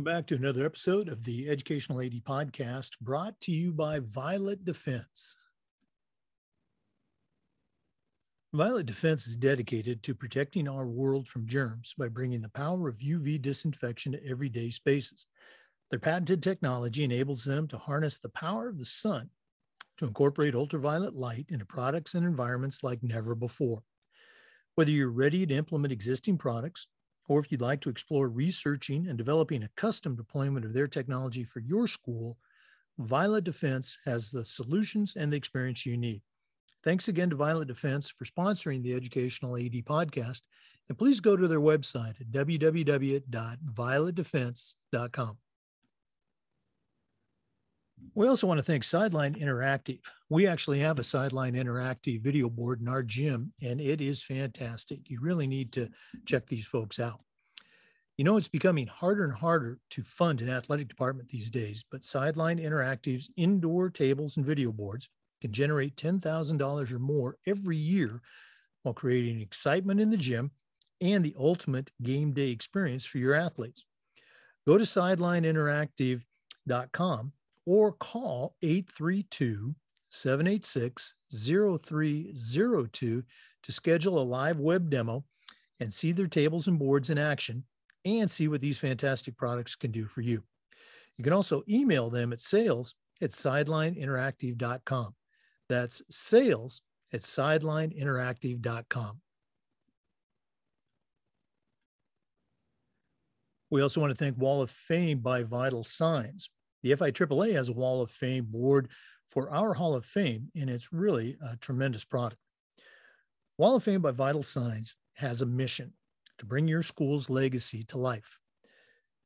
Welcome back to another episode of the Educational AD Podcast brought to you by Violet Defense. Violet Defense is dedicated to protecting our world from germs by bringing the power of UV disinfection to everyday spaces. Their patented technology enables them to harness the power of the sun to incorporate ultraviolet light into products and environments like never before. Whether you're ready to implement existing products or if you'd like to explore researching and developing a custom deployment of their technology for your school, Violet Defense has the solutions and the experience you need. Thanks again to Violet Defense for sponsoring the Educational AD podcast. And please go to their website at www.violetdefense.com. We also want to thank Sideline Interactive. We actually have a Sideline Interactive video board in our gym, and it is fantastic. You really need to check these folks out. You know, it's becoming harder and harder to fund an athletic department these days, but Sideline Interactive's indoor tables and video boards can generate $10,000 or more every year while creating excitement in the gym and the ultimate game day experience for your athletes. Go to sidelineinteractive.com or call 832 786 0302 to schedule a live web demo and see their tables and boards in action and see what these fantastic products can do for you. You can also email them at sales at sidelineinteractive.com. That's sales at sidelineinteractive.com. We also want to thank Wall of Fame by Vital Signs. The FIAAA has a Wall of Fame board for our Hall of Fame, and it's really a tremendous product. Wall of Fame by Vital Signs has a mission to bring your school's legacy to life.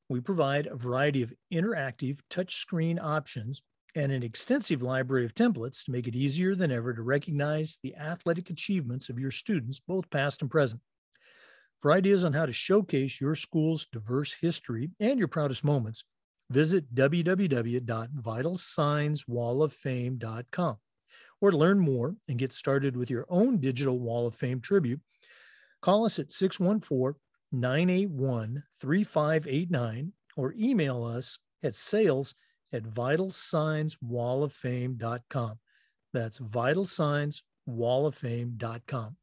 We provide a variety of interactive touchscreen options and an extensive library of templates to make it easier than ever to recognize the athletic achievements of your students, both past and present. For ideas on how to showcase your school's diverse history and your proudest moments, visit www.vitalsignswalloffame.com. Or learn more and get started with your own digital Wall of Fame tribute, call us at 614 981 3589 or email us at sales at vitalsignswalloffame.com. That's vitalsignswalloffame.com.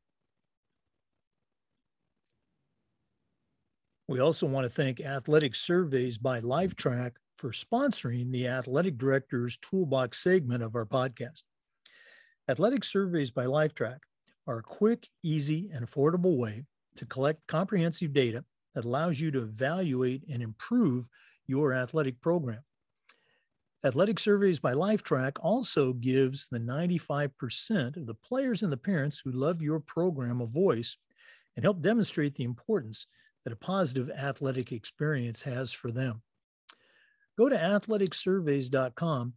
We also want to thank Athletic Surveys by Lifetrack for sponsoring the Athletic Director's Toolbox segment of our podcast. Athletic Surveys by Lifetrack are a quick, easy, and affordable way to collect comprehensive data that allows you to evaluate and improve your athletic program. Athletic Surveys by Lifetrack also gives the 95% of the players and the parents who love your program a voice and help demonstrate the importance that a positive athletic experience has for them. Go to athleticsurveys.com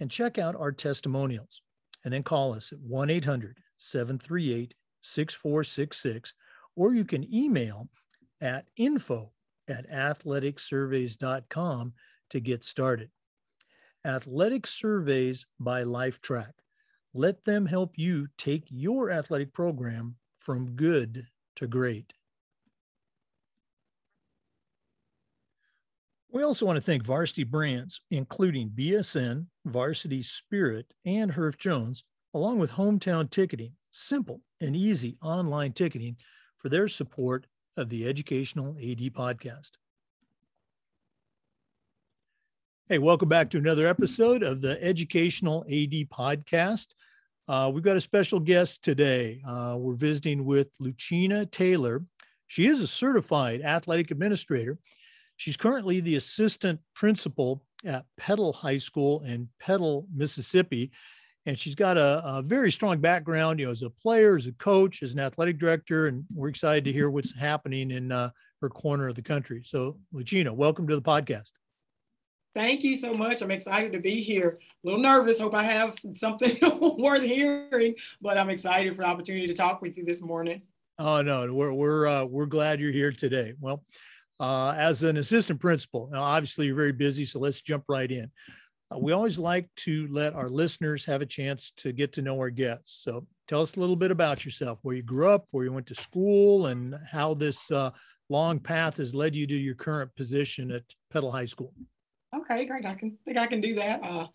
and check out our testimonials, and then call us at 1 800 738 6466, or you can email at info at athleticsurveys.com to get started. Athletic Surveys by Lifetrack. Let them help you take your athletic program from good to great. We also want to thank varsity brands, including BSN, Varsity Spirit, and Herff Jones, along with Hometown Ticketing, simple and easy online ticketing for their support of the Educational AD podcast. Hey, welcome back to another episode of the Educational AD podcast. Uh, we've got a special guest today. Uh, we're visiting with Lucina Taylor. She is a certified athletic administrator She's currently the assistant principal at Petal High School in Petal, Mississippi. And she's got a, a, very strong background, you know, as a player, as a coach, as an athletic director, and we're excited to hear what's happening in uh, her corner of the country. So, Lucina, welcome to the podcast. Thank you so much. I'm excited to be here. A little nervous. Hope I have something worth hearing, but I'm excited for the opportunity to talk with you this morning. Oh no, we're we're uh, we're glad you're here today. Well, uh, as an assistant principal. Now, obviously, you're very busy, so let's jump right in. Uh, we always like to let our listeners have a chance to get to know our guests. So, tell us a little bit about yourself, where you grew up, where you went to school, and how this uh, long path has led you to your current position at Petal High School? Okay, great. I can think I can do that. Uh,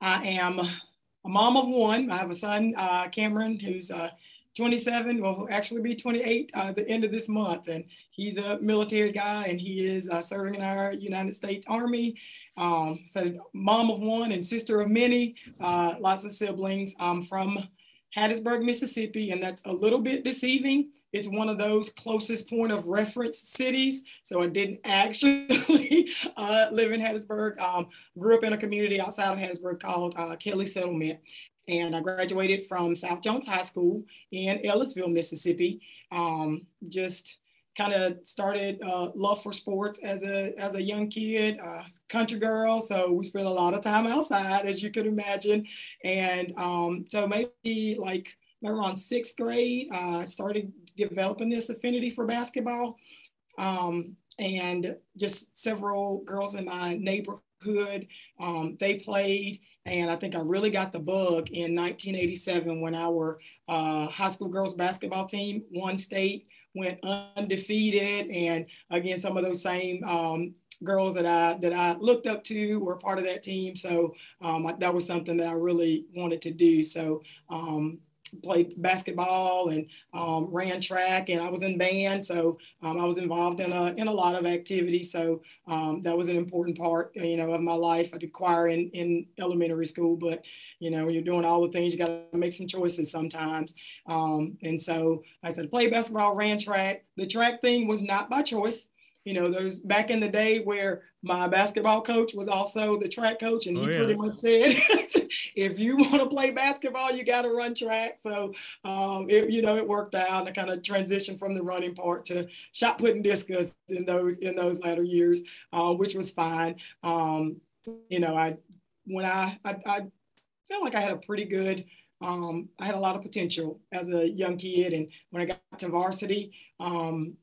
I am a mom of one. I have a son, uh, Cameron, who's uh, 27, will actually be 28 uh, the end of this month. And he's a military guy and he is uh, serving in our United States Army. Um, so, mom of one and sister of many, uh, lots of siblings. I'm from Hattiesburg, Mississippi, and that's a little bit deceiving. It's one of those closest point of reference cities. So I didn't actually uh, live in Hattiesburg. Um, grew up in a community outside of Hattiesburg called uh, Kelly Settlement. And I graduated from South Jones High School in Ellisville, Mississippi. Um, just kind of started uh, love for sports as a as a young kid, uh, country girl. So we spent a lot of time outside, as you could imagine. And um, so maybe like around sixth grade, I uh, started developing this affinity for basketball. Um, and just several girls in my neighborhood, um, they played. And I think I really got the bug in 1987 when our uh, high school girls basketball team won state went undefeated, and again, some of those same um, girls that I that I looked up to were part of that team. So um, that was something that I really wanted to do. So um, played basketball and um, ran track and I was in band. So um, I was involved in a, in a lot of activities. So um, that was an important part, you know, of my life. I did choir in, in elementary school, but you know, when you're doing all the things, you got to make some choices sometimes. Um, and so I said, play basketball, ran track. The track thing was not by choice you know, those back in the day where my basketball coach was also the track coach, and he oh, yeah. pretty much said, if you want to play basketball, you got to run track. So, um, it, you know, it worked out. I kind of transitioned from the running part to shot putting discus in those in those latter years, uh, which was fine. Um, you know, I when I, I I felt like I had a pretty good um, I had a lot of potential as a young kid. And when I got to varsity, um,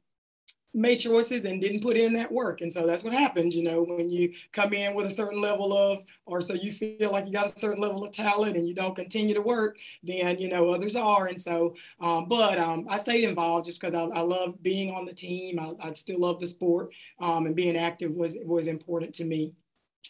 made choices and didn't put in that work. And so that's what happens, you know, when you come in with a certain level of, or so you feel like you got a certain level of talent and you don't continue to work, then, you know, others are. And so, um, but um, I stayed involved just because I, I love being on the team. I, I still love the sport um, and being active was, was important to me.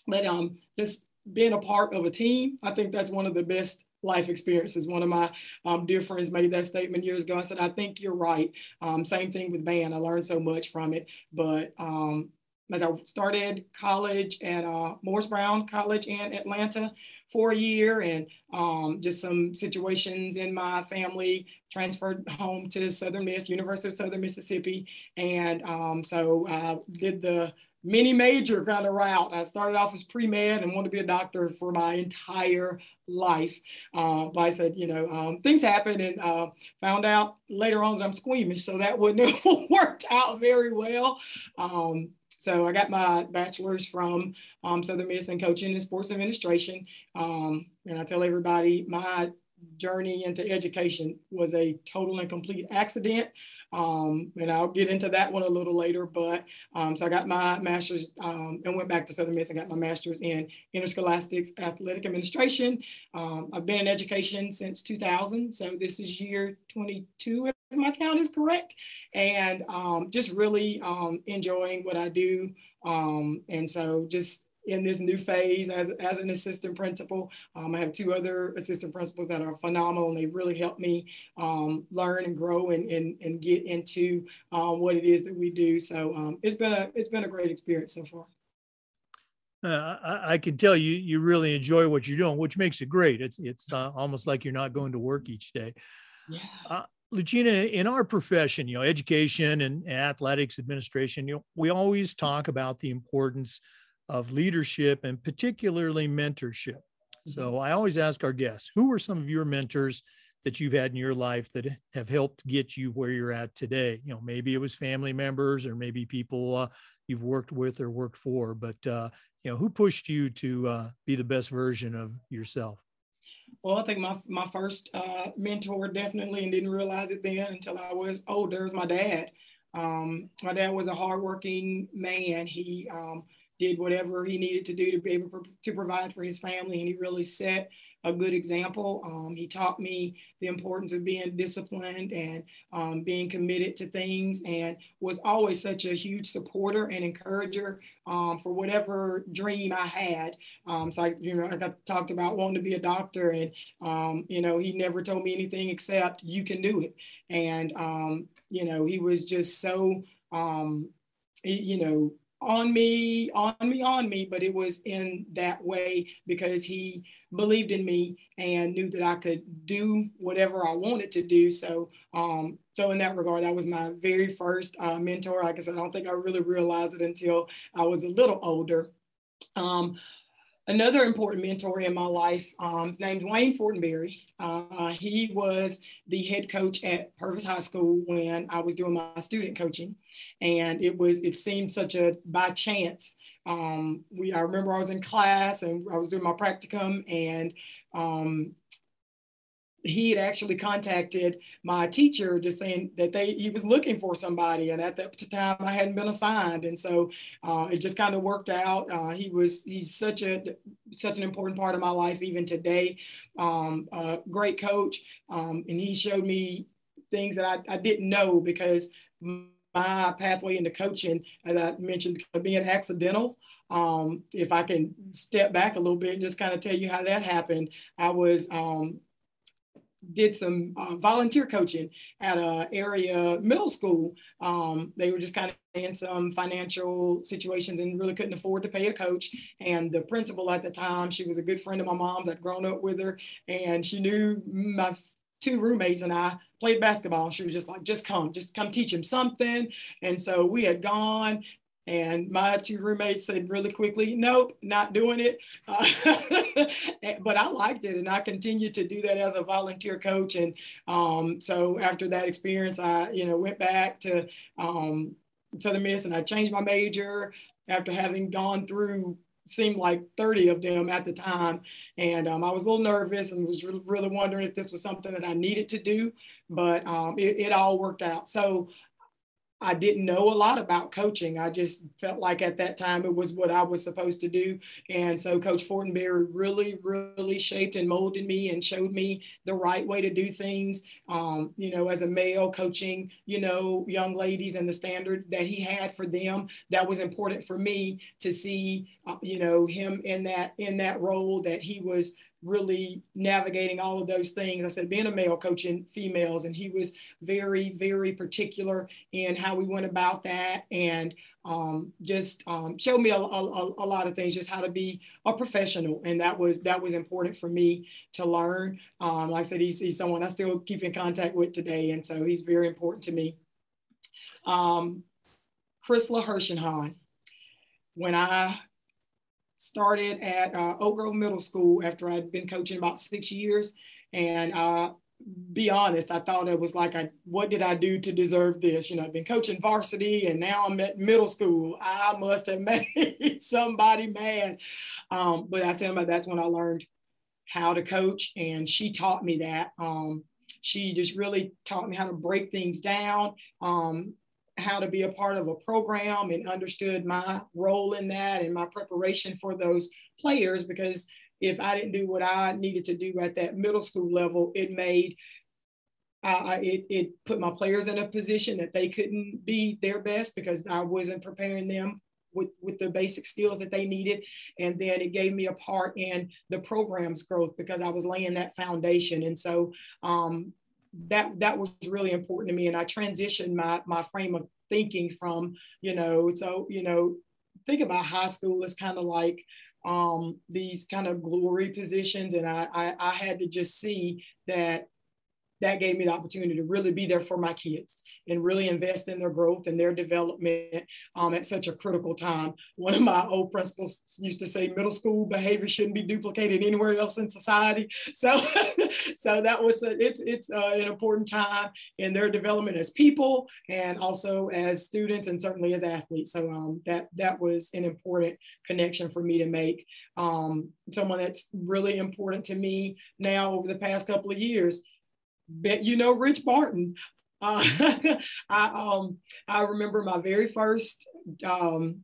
But um, just being a part of a team, I think that's one of the best life experiences. One of my um, dear friends made that statement years ago. I said, I think you're right. Um, same thing with band. I learned so much from it. But um, as I started college at uh, Morris Brown College in Atlanta for a year and um, just some situations in my family transferred home to Southern Miss, University of Southern Mississippi. And um, so I did the mini major kind of route. I started off as pre med and wanted to be a doctor for my entire life. Uh, but I said, you know, um, things happen and uh, found out later on that I'm squeamish, so that wouldn't have worked out very well. Um, so I got my bachelor's from um, Southern Miss in coaching and sports administration. Um, and I tell everybody my journey into education was a total and complete accident. Um, and I'll get into that one a little later. But um, so I got my master's um, and went back to Southern Miss and got my master's in interscholastics athletic administration. Um, I've been in education since 2000. So this is year 22, if my count is correct. And um, just really um, enjoying what I do. and so just in this new phase as, as an assistant principal. Um, I have two other assistant principals that are phenomenal and they really helped me um, learn and grow and, and, and get into um, what it is that we do. So um, it's been a it's been a great experience so far. Uh, I, I, can tell you you really enjoy what you're doing, which makes it great. It's it's uh, almost like you're not going to work each day. Yeah. Uh, Lucina, in our profession, you know, education and athletics administration, you know, we always talk about the importance of leadership and particularly mentorship. So mm-hmm. I always ask our guests, who are some of your mentors that you've had in your life that have helped get you where you're at today? You know, maybe it was family members or maybe people uh, you've worked with or worked for, but uh, you know, who pushed you to uh, be the best version of yourself? Well, I think my my first uh, mentor definitely, and didn't realize it then until I was older, was my dad. Um, my dad was a hardworking man. He um, did whatever he needed to do to be able to provide for his family. And he really set a good example. Um, he taught me the importance of being disciplined and um, being committed to things and was always such a huge supporter and encourager um, for whatever dream I had. Um, so I, you know, I talked about wanting to be a doctor and, um, you know, he never told me anything except you can do it. And, um, you know, he was just so, you know, on me, on me, on me, but it was in that way because he believed in me and knew that I could do whatever I wanted to do. So, um, so in that regard, that was my very first uh, mentor. Like I said, I don't think I really realized it until I was a little older. Um, another important mentor in my life. Um, his Wayne Fortenberry. Uh, he was the head coach at Purvis High School when I was doing my student coaching, and it was it seemed such a by chance. Um, we I remember I was in class and I was doing my practicum, and um, he had actually contacted my teacher just saying that they he was looking for somebody and at that time i hadn't been assigned and so uh, it just kind of worked out. Uh, he was he's such a such an important part of my life even today. Um, great coach um, and he showed me things that I, I didn't know because my pathway into coaching as i mentioned being accidental. Um, if I can step back a little bit and just kind of tell you how that happened, I was um, did some uh, volunteer coaching at a area middle school. Um, they were just kind of in some financial situations and really couldn't afford to pay a coach. And the principal at the time, she was a good friend of my mom's. I'd grown up with her, and she knew my two roommates and I played basketball. And she was just like, just come, just come teach him something. And so we had gone and my two roommates said really quickly, nope, not doing it. Uh, but I liked it and I continued to do that as a volunteer coach. And um, so after that experience, I, you know, went back to um, Southern Miss and I changed my major after having gone through seemed like 30 of them at the time. And um, I was a little nervous and was really, really, wondering if this was something that I needed to do, but um, it, it, all worked out. So I didn't know a lot about coaching. I just felt like at that time it was what I was supposed to do. And so Coach Fortenberry really, really shaped and molded me and showed me the right way to do things. Um, you know, as a male coaching, you know, young ladies and the standard that he had for them, that was important for me to see, uh, you know, him in that in that role that he was really navigating all of those things. I said, being a male coaching females, and he was very, very particular in how we went about that and um, just um, showed me a, a, a, lot of things, just how to be a professional. And that was that was important for me to learn. Um, like I said, he's, he's someone I still keep in contact with today. And so he's very important to me. Um, Chrysla Hershenhan. When I started at uh, Oak Grove Middle School after I'd been coaching about six years. And uh, be honest, I thought it was like, I, what did I do to deserve this? You know, I've been coaching varsity and now I'm at middle school. I must have made somebody mad. Um, but I tell you, that's when I learned how to coach, and she taught me that. Um, she just really taught me how to break things down. Um, how to be a part of a program and understood my role in that and my preparation for those players because if I didn't do what I needed to do at that middle school level, it made uh, it, it put my players in a position that they couldn't be their best because I wasn't preparing them with, with the basic skills that they needed. And then it gave me a part in the program's growth because I was laying that foundation. And so um, that that was really important to me. And i transitioned my my frame of thinking from you know so you know think about high school as kind of like um, these kind of glory positions. And I, I i had to just see that that gave me the opportunity to really be there for my kids and really invest in their growth and their development um, at such a critical time. One of my old principals used to say middle school behavior shouldn't be duplicated anywhere else in society. So, so that was a, it's it's uh, an important time in their development as people and also as students and certainly as athletes. So um, that that was an important connection for me to make. Um, someone that's really important to me now over the past couple of years bet you know Rich Barton. Uh, I um I remember my very first um,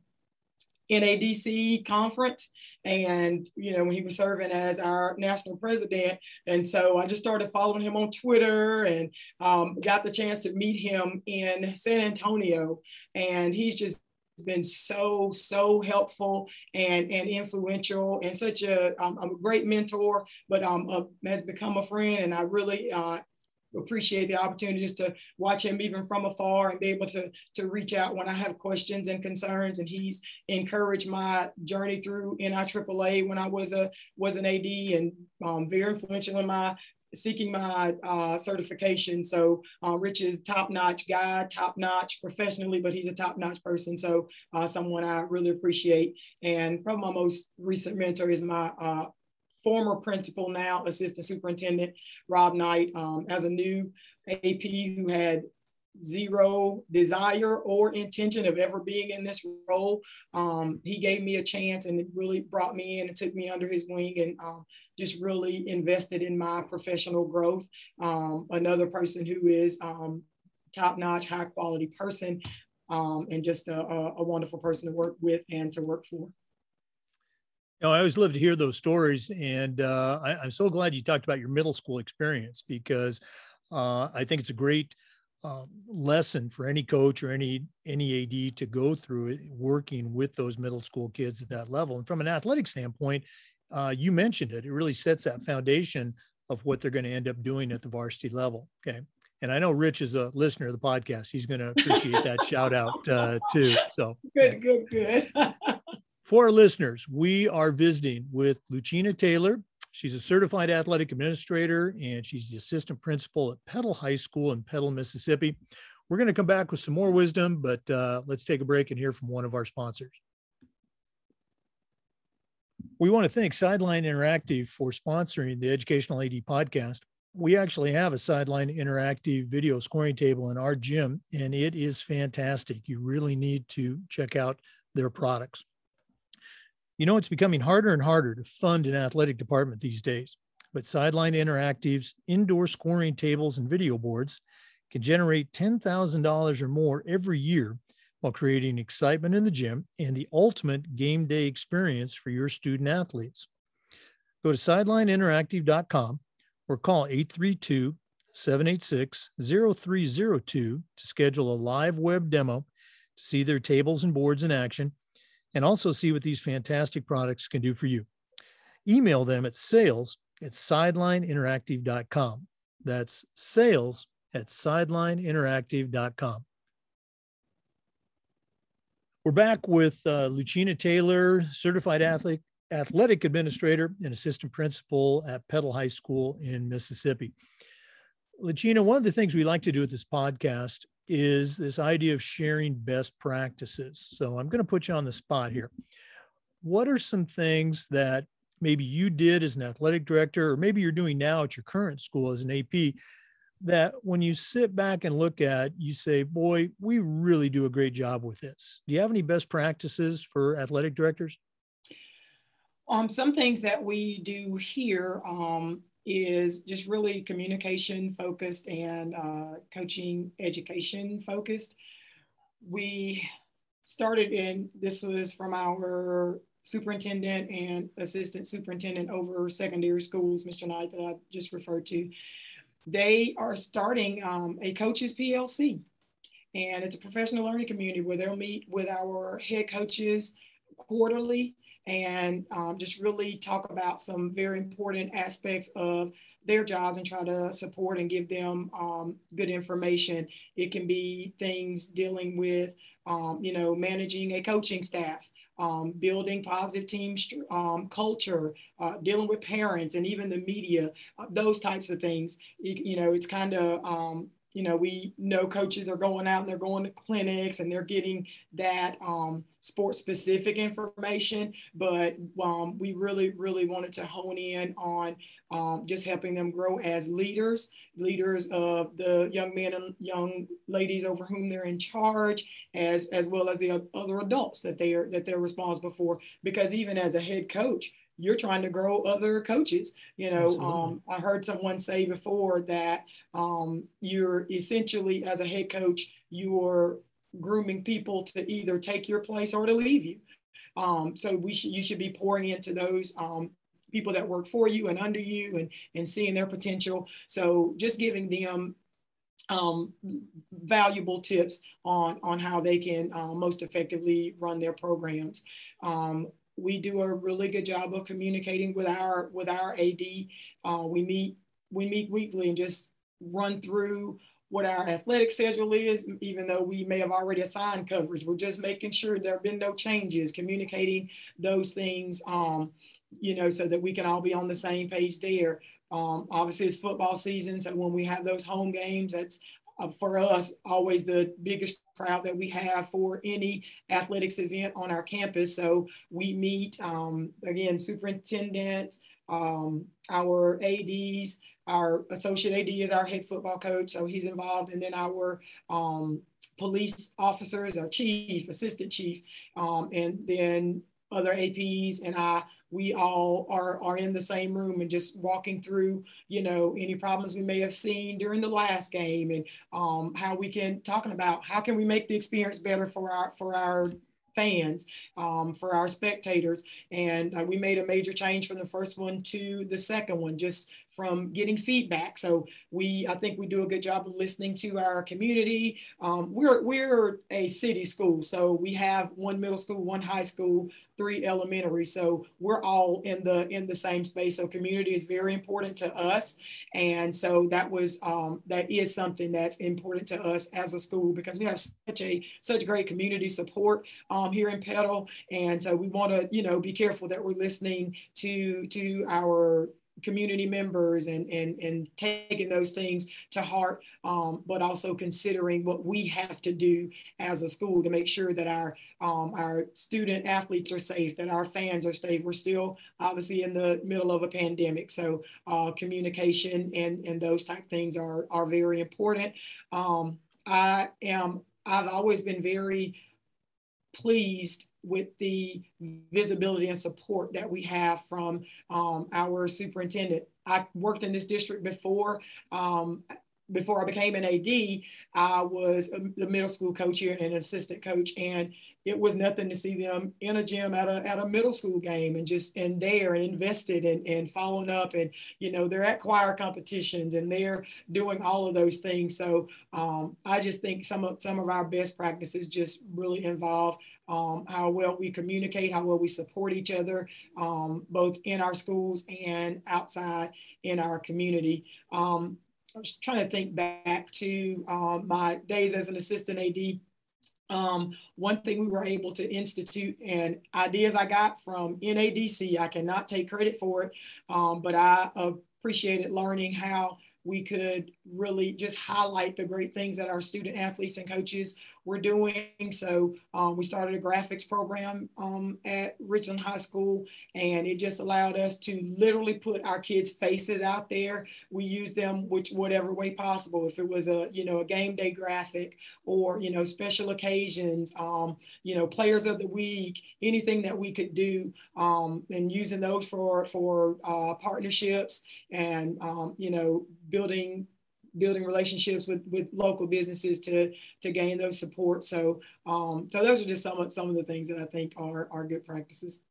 NADC conference, and you know when he was serving as our national president. And so I just started following him on Twitter and um, got the chance to meet him in San Antonio, and he's just been so so helpful and and influential and such a, um, a great mentor but um, uh, has become a friend and i really uh, appreciate the opportunities to watch him even from afar and be able to to reach out when I have questions and concerns. And he's encouraged my journey through NIAAA when I was a was an AD and um, very influential in my seeking my uh, certification. So uh, Rich is top notch guy, top notch professionally, but he's a top notch person. So uh, someone I really appreciate. And probably my most recent mentor is my uh, former principal, now assistant superintendent, Rob Knight, um, as a new AP who had zero desire or intention of ever being in this role. Um, he gave me a chance and it really brought me in and took me under his wing and um, just really invested in my professional growth. Um, another person who is um, top notch, high quality person um, and just a, a wonderful person to work with and to work for. You know, I always love to hear those stories, and uh, I, am so glad you talked about your middle school experience because uh, I think it's a great uh, lesson for any coach or any any AD to go through it, working with those middle school kids at that level. And from an athletic standpoint, uh, you mentioned it; it really sets that foundation of what they're going to end up doing at the varsity level. Okay. And I know Rich is a listener of the podcast. He's going to appreciate that shout out uh, too. So good, good, good. For our listeners, we are visiting with Lucina Taylor. She's a certified athletic administrator and she's the assistant principal at Petal High School in Petal, Mississippi. We're going to come back with some more wisdom, but uh, let's take a break and hear from one of our sponsors. We want to thank Sideline Interactive for sponsoring the Educational AD podcast. We actually have a Sideline Interactive video scoring table in our gym, and it is fantastic. You really need to check out their products. You know, it's becoming harder and harder to fund an athletic department these days, but Sideline Interactive's indoor scoring tables and video boards can generate $10,000 or more every year while creating excitement in the gym and the ultimate game day experience for your student athletes. Go to sidelineinteractive.com or call 832 786 0302 to schedule a live web demo to see their tables and boards in action and also see what these fantastic products can do for you. Email them at sales at sidelineinteractive.com. That's sales at sidelineinteractive.com. We're back with uh, Lucina Taylor, certified athlete, athletic administrator and assistant principal at Petal High School in Mississippi. Lucina, one of the things we like to do with this podcast is this idea of sharing best practices. So I'm going to put you on the spot here. What are some things that maybe you did as an athletic director, or maybe you're doing now at your current school as an AP, that when you sit back and look at, you say, boy, we really do a great job with this. Do you have any best practices for athletic directors? Um, some things that we do here um, is just really communication focused and uh, coaching education focused. We started in, this was from our superintendent and assistant superintendent over secondary schools, Mr. Knight, that I just referred to. They are starting um, a coaches PLC, and it's a professional learning community where they'll meet with our head coaches quarterly and um, just really talk about some very important aspects of their jobs and try to support and give them um, good information. It can be things dealing with, um, you know, managing a coaching staff, um, building positive team um, culture, uh, dealing with parents and even the media, uh, those types of things. You, you know, it's kind of um, you know, we know coaches are going out and they're going to clinics and they're getting that um, sports specific information. But um, we really, really wanted to hone in on um, just helping them grow as leaders, leaders of the young men and young ladies over whom they're in charge, as as well as the other adults that they are that they're responsible for. Because even as a head coach, you're trying to grow other coaches. You know, um, I heard someone say before that um, you're essentially, as a head coach, you're grooming people to either take your place or to leave you. Um, so we should you should be pouring into those um, people that work for you and under you and and seeing their potential. So just giving them um, valuable tips on on how they can uh, most effectively run their programs. Um, we do a really good job of communicating with our with our AD. Uh, we meet we meet weekly and just run through what our athletic schedule is, even though we may have already assigned coverage. We're just making sure there have been no changes, communicating those things, um, you know, so that we can all be on the same page there. Um, obviously, it's football season, so when we have those home games, that's uh, for us always the biggest crowd that we have for any athletics event on our campus. So we meet um, again, superintendents, um, our ADs, our associate AD is our head football coach, so he's involved, and then our um, police officers, our chief, assistant chief, um, and then other APs and I, we all are, are in the same room and just walking through, you know, any problems we may have seen during the last game and um, how we can talking about how can we make the experience better for our for our fans, um, for our spectators. And uh, we made a major change from the first one to the second one, just from getting feedback. So we, I think we do a good job of listening to our community. Um, we're, we're a city school. So we have one middle school, one high school, three elementary. So we're all in the, in the same space. So community is very important to us. And so that was, um, that is something that's important to us as a school because we have such a, such great community support um, here in Petal. And so we want to, you know, be careful that we're listening to, to our community members and, and, and taking those things to heart, um, but also considering what we have to do as a school to make sure that our, um, our student athletes are safe, that our fans are safe. We're still obviously in the middle of a pandemic. So uh, communication and, and those type things are, are very important. Um, I am, I've always been very pleased with the visibility and support that we have from um, our superintendent. I worked in this district before. Um, before I became an AD, I was the middle school coach here and an assistant coach, and it was nothing to see them in a gym at a, at a middle school game and just and there and invested and, and following up and you know they're at choir competitions and they're doing all of those things. So um, i just think some of some of our best practices just really involve um, how well we communicate how well we support each other um, both in our schools and outside in our community. Um, I was trying to think back to um, my days as an assistant AD um, one thing we were able to institute and ideas I got from NADC, I cannot take credit for it, um, but I appreciated learning how we could really just highlight the great things that our student athletes and coaches were doing. So um, we started a graphics program um, at Richland High School, and it just allowed us to literally put our kids' faces out there. We used them which whatever way possible. If it was a you know a game day graphic or you know special occasions, um, you know players of the week, anything that we could do, um, and using those for for uh, partnerships and um, you know building building relationships with with local businesses to to gain those support. So um, so those are just some of some of the things that I think are are good practices.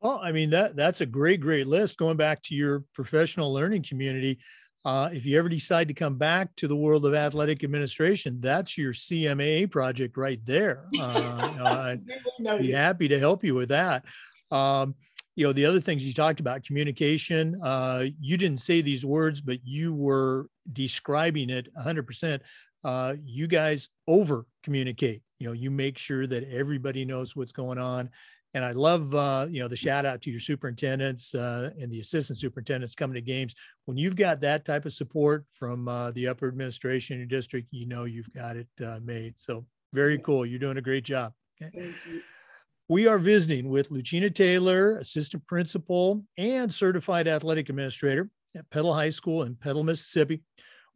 Well, I mean that that's a great great list. Going back to your professional learning community, uh, if you ever decide to come back to the world of athletic administration, that's your CMAA project right there. Uh, I'd be happy to help you with that. Um, you know the other things you talked about communication uh, you didn't say these words but you were describing it 100% uh, you guys over communicate you know you make sure that everybody knows what's going on. And i love uh, you know the shout out to your superintendents uh, and the assistant superintendents coming to games. When you've got that type of support from uh, the upper administration in your district you know you've got it uh, made. So very cool. You're doing a great job. Okay? We are visiting with Lucina Taylor, assistant principal and certified athletic administrator at Petal High School in Petal, Mississippi.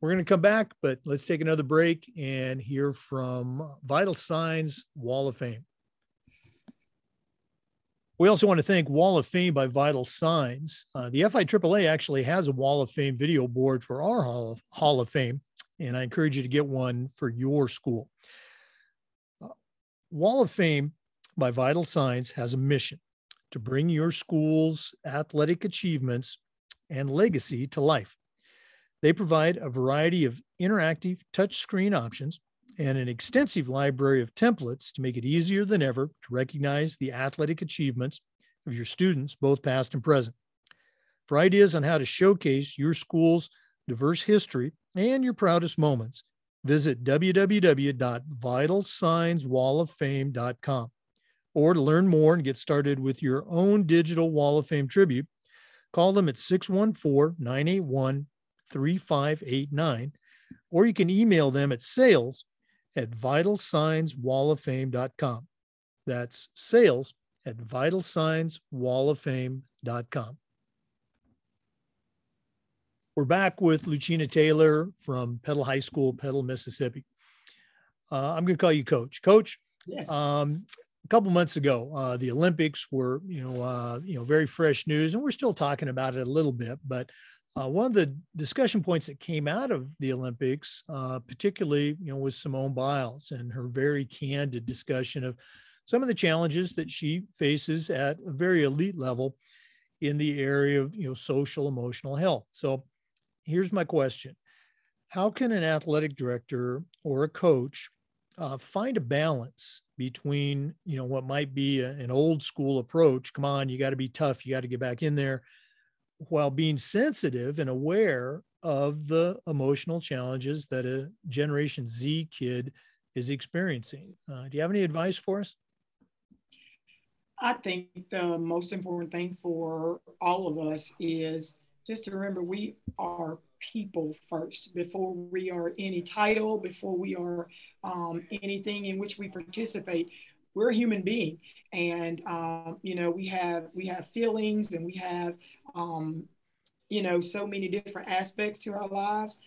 We're going to come back, but let's take another break and hear from Vital Signs Wall of Fame. We also want to thank Wall of Fame by Vital Signs. Uh, the FI AAA actually has a Wall of Fame video board for our Hall of, Hall of Fame, and I encourage you to get one for your school. Uh, Wall of Fame by Vital Signs has a mission to bring your school's athletic achievements and legacy to life. They provide a variety of interactive touchscreen options and an extensive library of templates to make it easier than ever to recognize the athletic achievements of your students, both past and present. For ideas on how to showcase your school's diverse history and your proudest moments, visit www.vitalsignswalloffame.com. Or to learn more and get started with your own digital Wall of Fame tribute, call them at 614 981 3589, or you can email them at sales at vitalsignswalloffame.com. That's sales at vitalsignswalloffame.com. We're back with Lucina Taylor from Petal High School, Petal, Mississippi. Uh, I'm going to call you Coach. Coach, Yes. um, a couple months ago, uh, the Olympics were, you know, uh, you know, very fresh news, and we're still talking about it a little bit. But uh, one of the discussion points that came out of the Olympics, uh, particularly, you know, was Simone Biles and her very candid discussion of some of the challenges that she faces at a very elite level in the area of, you know, social emotional health. So, here's my question: How can an athletic director or a coach uh, find a balance between you know what might be a, an old school approach come on you got to be tough you got to get back in there while being sensitive and aware of the emotional challenges that a generation z kid is experiencing. Uh, do you have any advice for us? I think the most important thing for all of us is just to remember we are people first before we are any title, before we are um, anything in which we participate. We're a human being, and um, you know we have we have feelings and we have um, you know so many different aspects to our lives.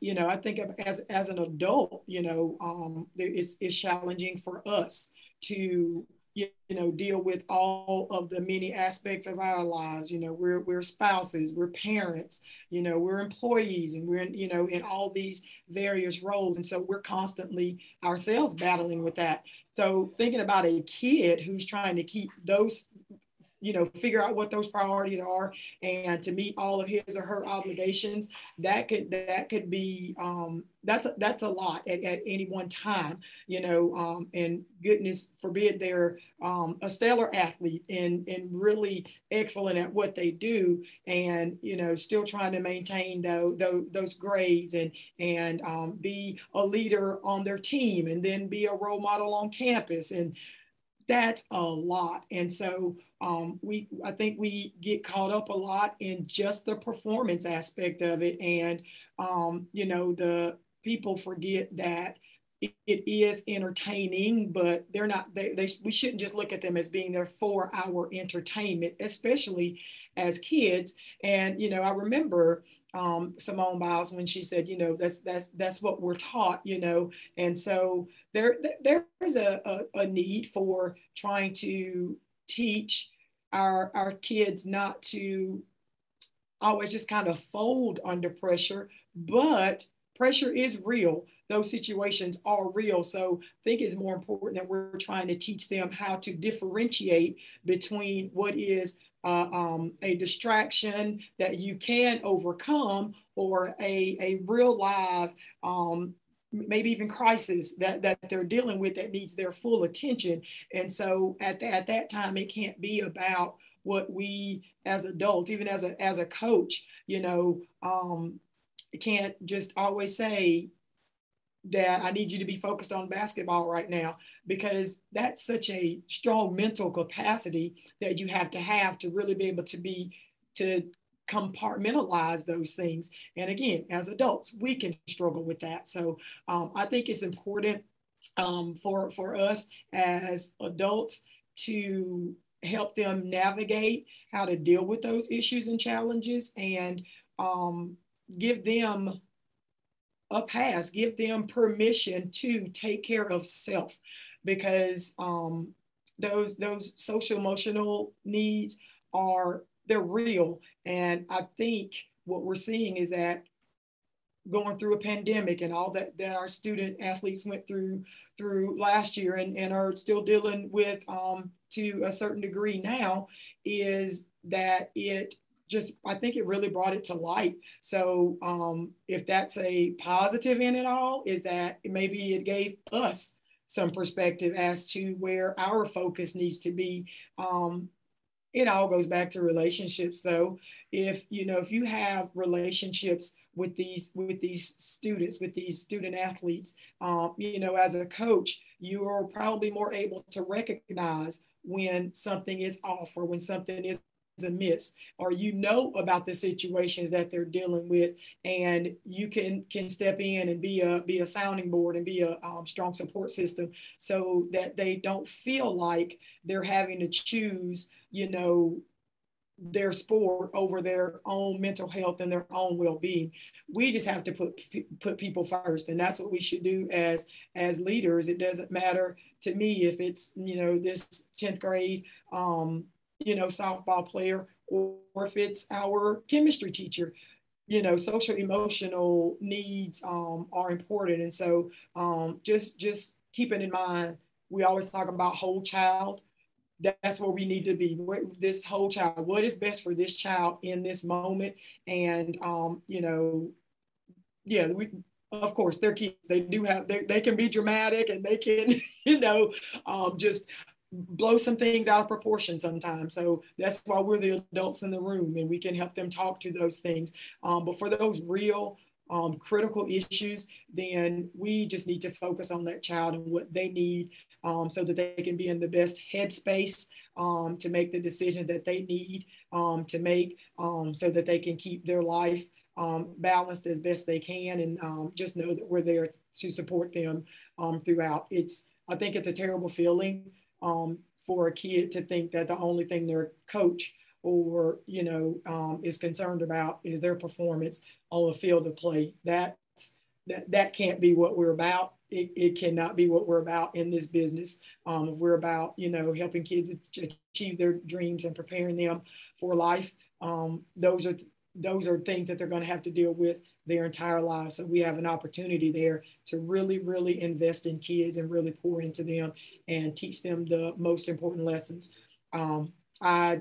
You know, I think as as an adult, you know, um, it's, it's challenging for us to you know deal with all of the many aspects of our lives. You know we're we're spouses we're parents you know we're employees and we're in, you know in all these various roles. And so we're constantly ourselves battling with that. So thinking about a kid who's trying to keep those you know, figure out what those priorities are and to meet all of his or her obligations, that could that could be um, that's that's a lot at, at any one time, you know, um, and goodness forbid they're um, a stellar athlete and and really excellent at what they do, and you know, still trying to maintain those, those grades and and um, be a leader on their team, and then be a role model on campus and that's a lot. And so um, we, I think we get caught up a lot in just the performance aspect of it. And, um, you know, the people forget that it, is entertaining, but they're not, they, they, we shouldn't just look at them as being there for our entertainment, especially as kids. And, you know, I remember um, Simone Biles when she said, you know, that's that's that's what we're taught, you know, and so there there's a, a, a need for trying to teach our our kids not to always just kind of fold under pressure, but pressure is real. Those situations are real. So I think it's more important that we're trying to teach them how to differentiate between what is uh, um, a distraction that you can overcome or a, a real live um, maybe even crisis that, that they're dealing with that needs their full attention. And so at, the, at that time it can't be about what we as adults even as a as a coach you know um, can't just always say that I need you to be focused on basketball right now because that's such a strong mental capacity that you have to have to really be able to be to compartmentalize those things. And again, as adults, we can struggle with that. So um, I think it's important um, for for us as adults to help them navigate how to deal with those issues and challenges and um, give them a pass, give them permission to take care of self because um, those those social emotional needs are they're real. And I think what we're seeing is that going through a pandemic and all that that our student athletes went through through last year and, and are still dealing with um, to a certain degree now is that it just I think it really brought it to light. So um, if that's a positive in it all, is that maybe it gave us some perspective as to where our focus needs to be. Um, it all goes back to relationships though. If you know if you have relationships with these with these students with these student athletes um, you know as a coach you are probably more able to recognize when something is off or when something is amiss or you know about the situations that they're dealing with and you can can step in and be a be a sounding board and be a um, strong support system so that they don't feel like they're having to choose you know their sport over their own mental health and their own well-being. We just have to put put people first and that's what we should do as as leaders. It doesn't matter to me if it's you know this 10th grade um you know softball player or, if it's our chemistry teacher you know social emotional needs um, are important. And so um, just just keeping in mind we always talk about whole child. That's where we need to be. This whole child what is best for this child in this moment? And um, you know yeah we of course they're kids. They do have they, they can be dramatic and they can you know um, just blow some things out of proportion sometimes so that's why we're the adults in the room and we can help them talk to those things um, but for those real um, critical issues, then we just need to focus on that child and what they need um, so that they can be in the best headspace um, to make the decisions that they need um, to make um, so that they can keep their life um, balanced as best they can and just know that we're there to support them throughout. It's, I think it's a terrible feeling for a kid to think that the only thing their coach or you know um, is concerned about is their performance on the field of play. That that that can't be what we're about. It, it cannot be what we're about in this business. Um, we're about you know helping kids achieve their dreams and preparing them for life. Um, those are those are things that they're going to have to deal with their entire lives. So we have an opportunity there to really, really invest in kids and really pour into them and teach them the most important lessons. Um, I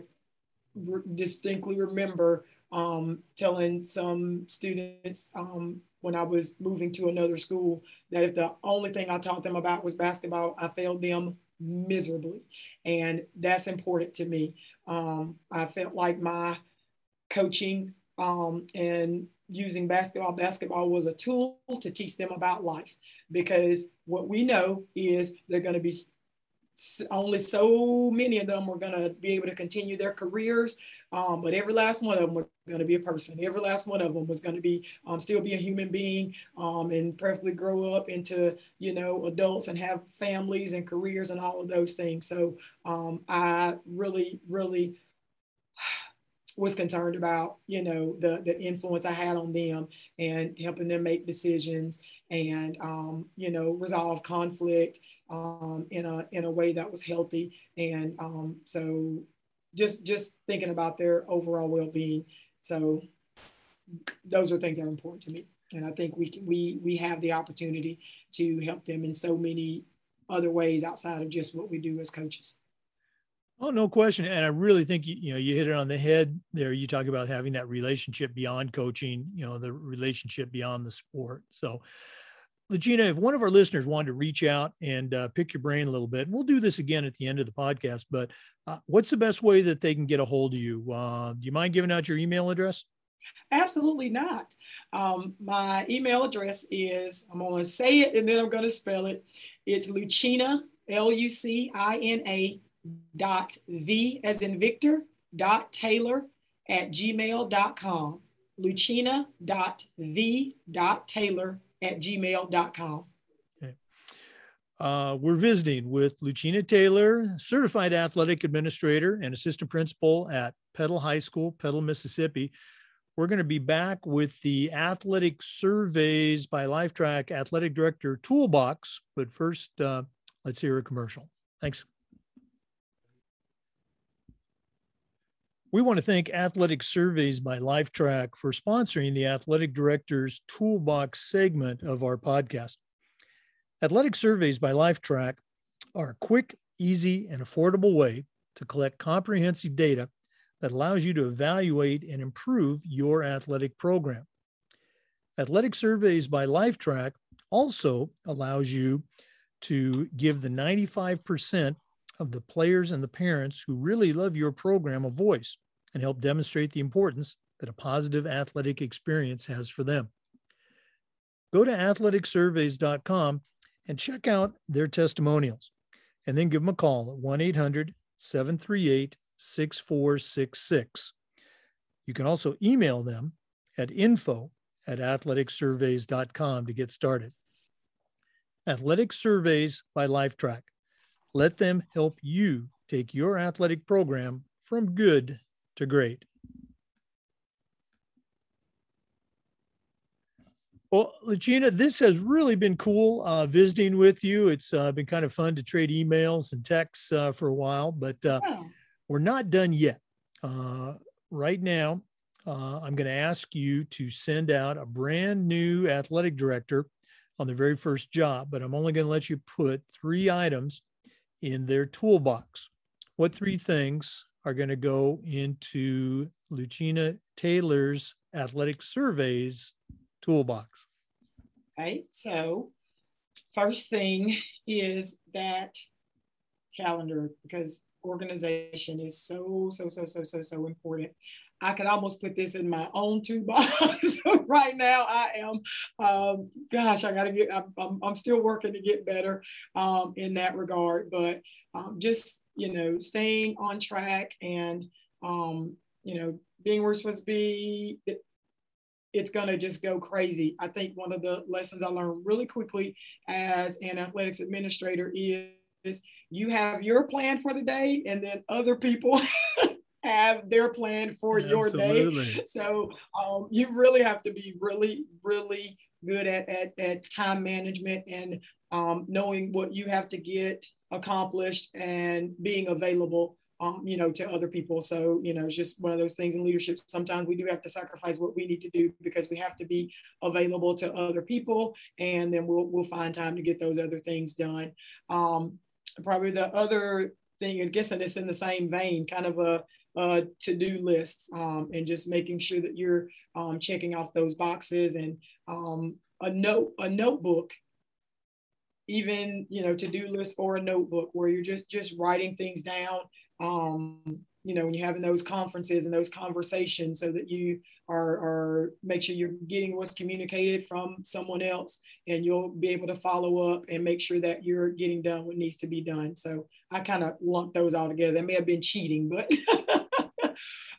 re- distinctly remember um, telling some students um, when I was moving to another school that if the only thing I taught them about was basketball, I failed them miserably. And that's important to me. Um, I felt like my coaching um, and using basketball, basketball was a tool to teach them about life because what we know is they're going to be only so many of them were going to be able to continue their careers um, but every last one of them was going to be a person. Every last one of them was going to be um, still be a human being um, and perfectly grow up into you know adults and have families and careers and all of those things. So um, i really really was concerned about you know the the influence i had on them and helping them make decisions and um, you know resolve conflict um, in a in a way that was healthy. And um, so just just thinking about their overall well-being. So those are things that are important to me. And I think we can, we we have the opportunity to help them in so many other ways outside of just what we do as coaches. Oh, no question. And I really think you, know you hit it on the head there. You talk about having that relationship beyond coaching, you know, the relationship beyond the sport. So Lucina, if one of our listeners wanted to reach out and uh, pick your brain a little bit, we'll do this again at the end of the podcast, but uh, what's the best way that they can get a hold of you? Uh, do you mind giving out your email address? Absolutely not. Um, my email address is, I'm going to say it and then I'm going to spell it. It's Lucina, L U C I N A dot V as in Victor dot Taylor at gmail.com. Lucina dot V dot Taylor at gmail.com. Uh, we're visiting with Lucina Taylor, certified athletic administrator and assistant principal at Petal High School, Petal, Mississippi. We're going to be back with the athletic surveys by Lifetrack athletic director toolbox. But first, uh, let's hear a commercial. Thanks. We want to thank Athletic Surveys by Lifetrack for sponsoring the Athletic Director's Toolbox segment of our podcast. Athletic Surveys by Lifetrack are a quick, easy, and affordable way to collect comprehensive data that allows you to evaluate and improve your athletic program. Athletic Surveys by Lifetrack also allows you to give the 95% of the players and the parents who really love your program a voice and help demonstrate the importance that a positive athletic experience has for them. Go to athleticsurveys.com and check out their testimonials, and then give them a call at 1 800 738 6466. You can also email them at info at athleticsurveys.com to get started. Athletic Surveys by Lifetrack. Let them help you take your athletic program from good to great. Well, Lucina, this has really been cool uh, visiting with you. It's uh, been kind of fun to trade emails and texts uh, for a while, but uh, yeah. we're not done yet. Uh, right now, uh, I'm going to ask you to send out a brand new athletic director on the very first job, but I'm only going to let you put three items in their toolbox. What three things are going to go into Lucina Taylor's athletic surveys toolbox? Right. so first thing is that calendar because organization is so, so, so, so, so, so important. I could almost put this in my own toolbox right now. I am, um, gosh, I got to get, I'm, I'm, still working to get better um, in that regard, but um, just, you know, staying on track and, um, you know, being where we're supposed to be, it, it's going to just go crazy. I think one of the lessons I learned really quickly as an athletics administrator is you have your plan for the day and then other people have their plan for your day. So um, you really have to be really, really good at, at, at time management and um, knowing what you have to get accomplished and being available um, you know, to other people. So, you know, it's just one of those things in leadership. Sometimes we do have to sacrifice what we need to do because we have to be available to other people, and then we'll we'll find time to get those other things done. Um, probably the other thing, I guess, and it's in the same vein, kind of a uh, to-do lists um, and just making sure that you're um, checking off those boxes and um, a note a notebook even you know to-do list or a notebook where you're just just writing things down um, you know when you're having those conferences and those conversations so that you are, are make sure you're getting what's communicated from someone else and you'll be able to follow up and make sure that you're getting done what needs to be done. So i kind of lumped those all together. That may have been cheating but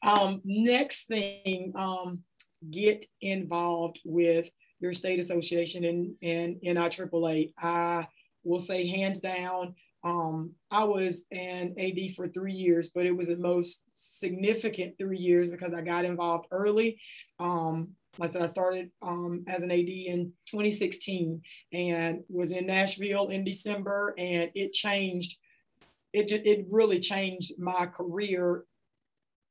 Um, next thing, um, get involved with your state association and, and NIAAA. I will say hands down, um, I was an AD for three years, but it was the most significant three years because I got involved early. Um, like I said, I started um, as an AD in 2016 and was in Nashville in December, and it changed. It, it really changed my career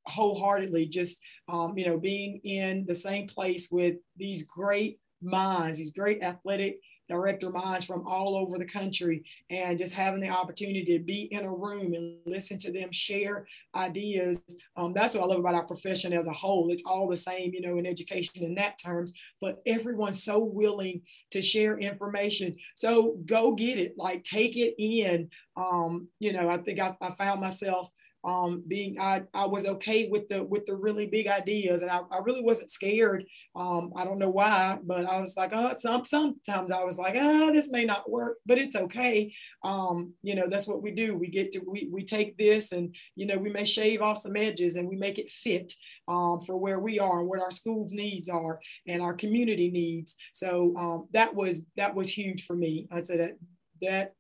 wholeheartedly just um, you know being in the same place with these great minds these great athletic director minds from all over the country and just having the opportunity to be in a room and listen to them share ideas. Um, that's what i love about our profession as a whole. It's all the same you know in education in that terms but everyone's so willing to share information. So go get it like take it in. Um, you know i think I, I found myself um, being I, I was okay with the with the really big ideas and I, I really wasn't scared. Um, I don't know why but I was like oh some sometimes I was like ah this may not work but it's okay. Um, you know that's what we do. We get to we, we take this and you know we may shave off some edges and we make it fit um, for where we are and what our schools needs are and our community needs. So um, that was that was huge for me. I said that that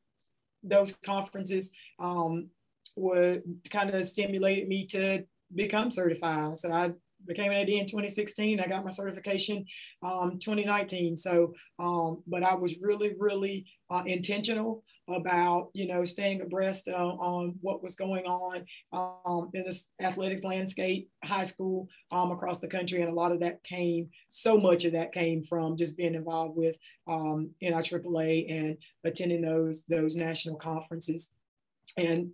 those conferences um, would kind of stimulated me to become certified. So I became an AD in 2016. I got my certification um, 2019. So, um, but I was really, really uh, intentional about you know staying abreast uh, on what was going on um, in this athletics landscape, high school um, across the country, and a lot of that came. So much of that came from just being involved with um, NIAAA and attending those those national conferences and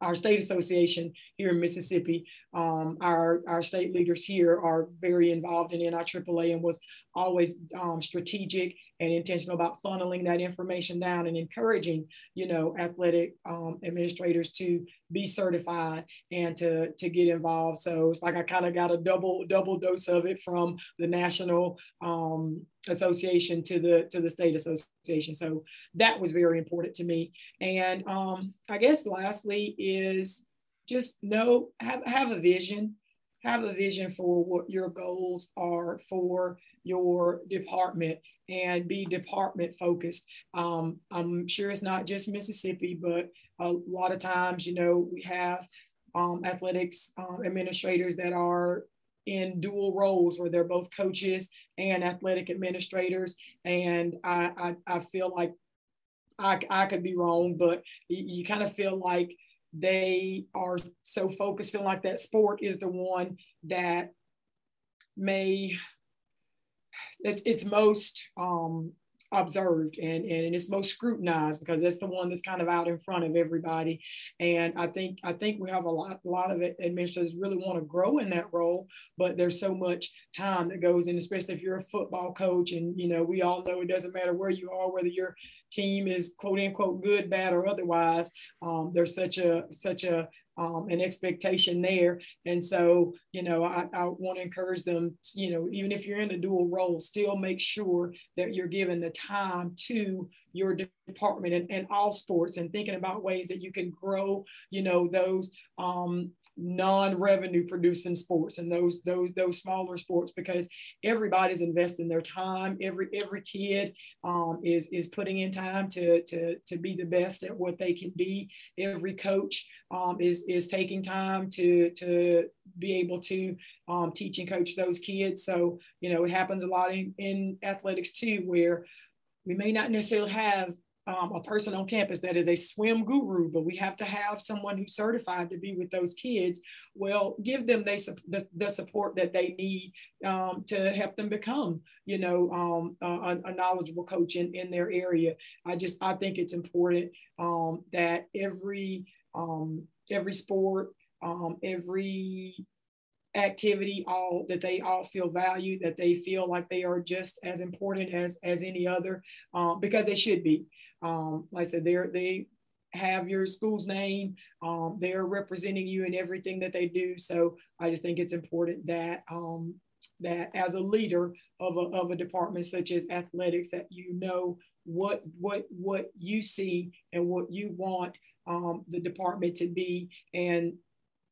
our state association here in Mississippi, um, our, our state leaders here are very involved in NIAAA and was always um, strategic and intentional about funneling that information down and encouraging, you know, athletic um, administrators to be certified and to, to get involved. So it's like I kind of got a double double dose of it from the national um, association to the to the state association. So that was very important to me. And um, I guess lastly is just know have have a vision have a vision for what your goals are for your department and be department focused. Um, I'm sure it's not just Mississippi, but a lot of times, you know, we have um, athletics um, administrators that are in dual roles where they're both coaches and athletic administrators. And I, I, I feel like I, I could be wrong, but you, you kind of feel like they are so focused, feeling like that sport is the one that may it's it's most um, observed and, and it's most scrutinized because that's the one that's kind of out in front of everybody. And I think I think we have a lot a lot of administrators really want to grow in that role, but there's so much time that goes in, especially if you're a football coach. And you know, we all know it doesn't matter where you are, whether your team is quote unquote good, bad, or otherwise. Um, there's such a such a um, an expectation there. And so, you know, I, I want to encourage them, you know, even if you're in a dual role, still make sure that you're giving the time to your department and, and all sports and thinking about ways that you can grow, you know, those um, non-revenue producing sports and those those those smaller sports because everybody's investing their time. Every every kid um, is is putting in time to to to be the best at what they can be. Every coach um, is is taking time to to be able to um, teach and coach those kids. So you know it happens a lot in, in athletics too where we may not necessarily have um, a person on campus that is a swim guru, but we have to have someone who's certified to be with those kids. Well, give them they, the, the support that they need um, to help them become, you know, um, a, a, knowledgeable coach in, in their area. I just, I think it's important um, that every, um, every sport, um, every activity all that they all feel valued that they feel like they are just as important as as any other um, because they should be um, like I said, they they have your school's name. Um, they're representing you in everything that they do. So I just think it's important that um, that as a leader of a, of a department such as athletics, that you know what what what you see and what you want um, the department to be, and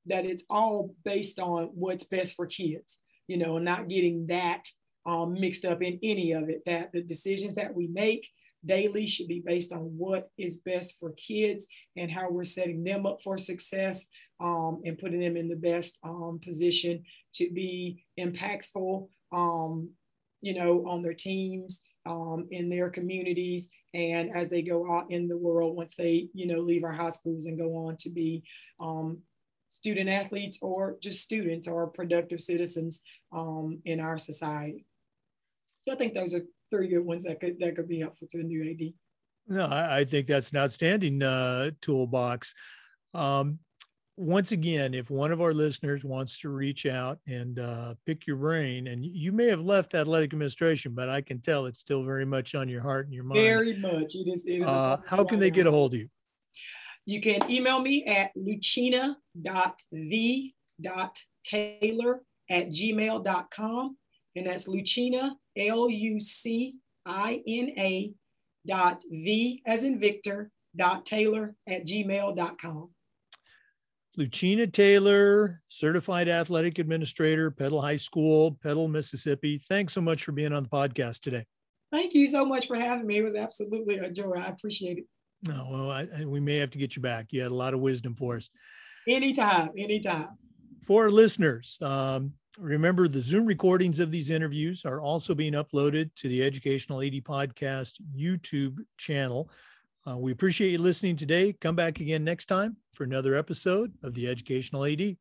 that it's all based on what's best for kids. You know, not getting that um, mixed up in any of it. That the decisions that we make daily should be based on what is best for kids and how we're setting them up for success um, and putting them in the best um, position to be impactful, um, you know, on their teams, um, in their communities, and as they go out in the world once they, you know, leave our high schools and go on to be um, student athletes or just students or productive citizens um, in our society. So I think those are three good ones that could that could be helpful to a new AD. No, I, I think that's an outstanding uh, toolbox. Um, once again, if one of our listeners wants to reach out and uh, pick your brain, and you may have left athletic administration, but I can tell it's still very much on your heart and your mind. Very much. It is. It is uh, how can they get a hold of you? You can email me at lucina.v.taylor at gmail.com. And that's Lucina, L U C I N A dot V as in Victor dot Taylor at gmail.com. Lucina Taylor, certified athletic administrator, Petal High School, Petal, Mississippi. Thanks so much for being on the podcast today. Thank you so much for having me. It was absolutely a joy. I appreciate it. No, well, I, we may have to get you back. You had a lot of wisdom for us. Anytime, anytime. for our listeners, um, remember the Zoom recordings of these interviews are also being uploaded to the Educational AD Podcast YouTube channel. Uh, we appreciate you listening today. Come back again next time for another episode of the Educational AD.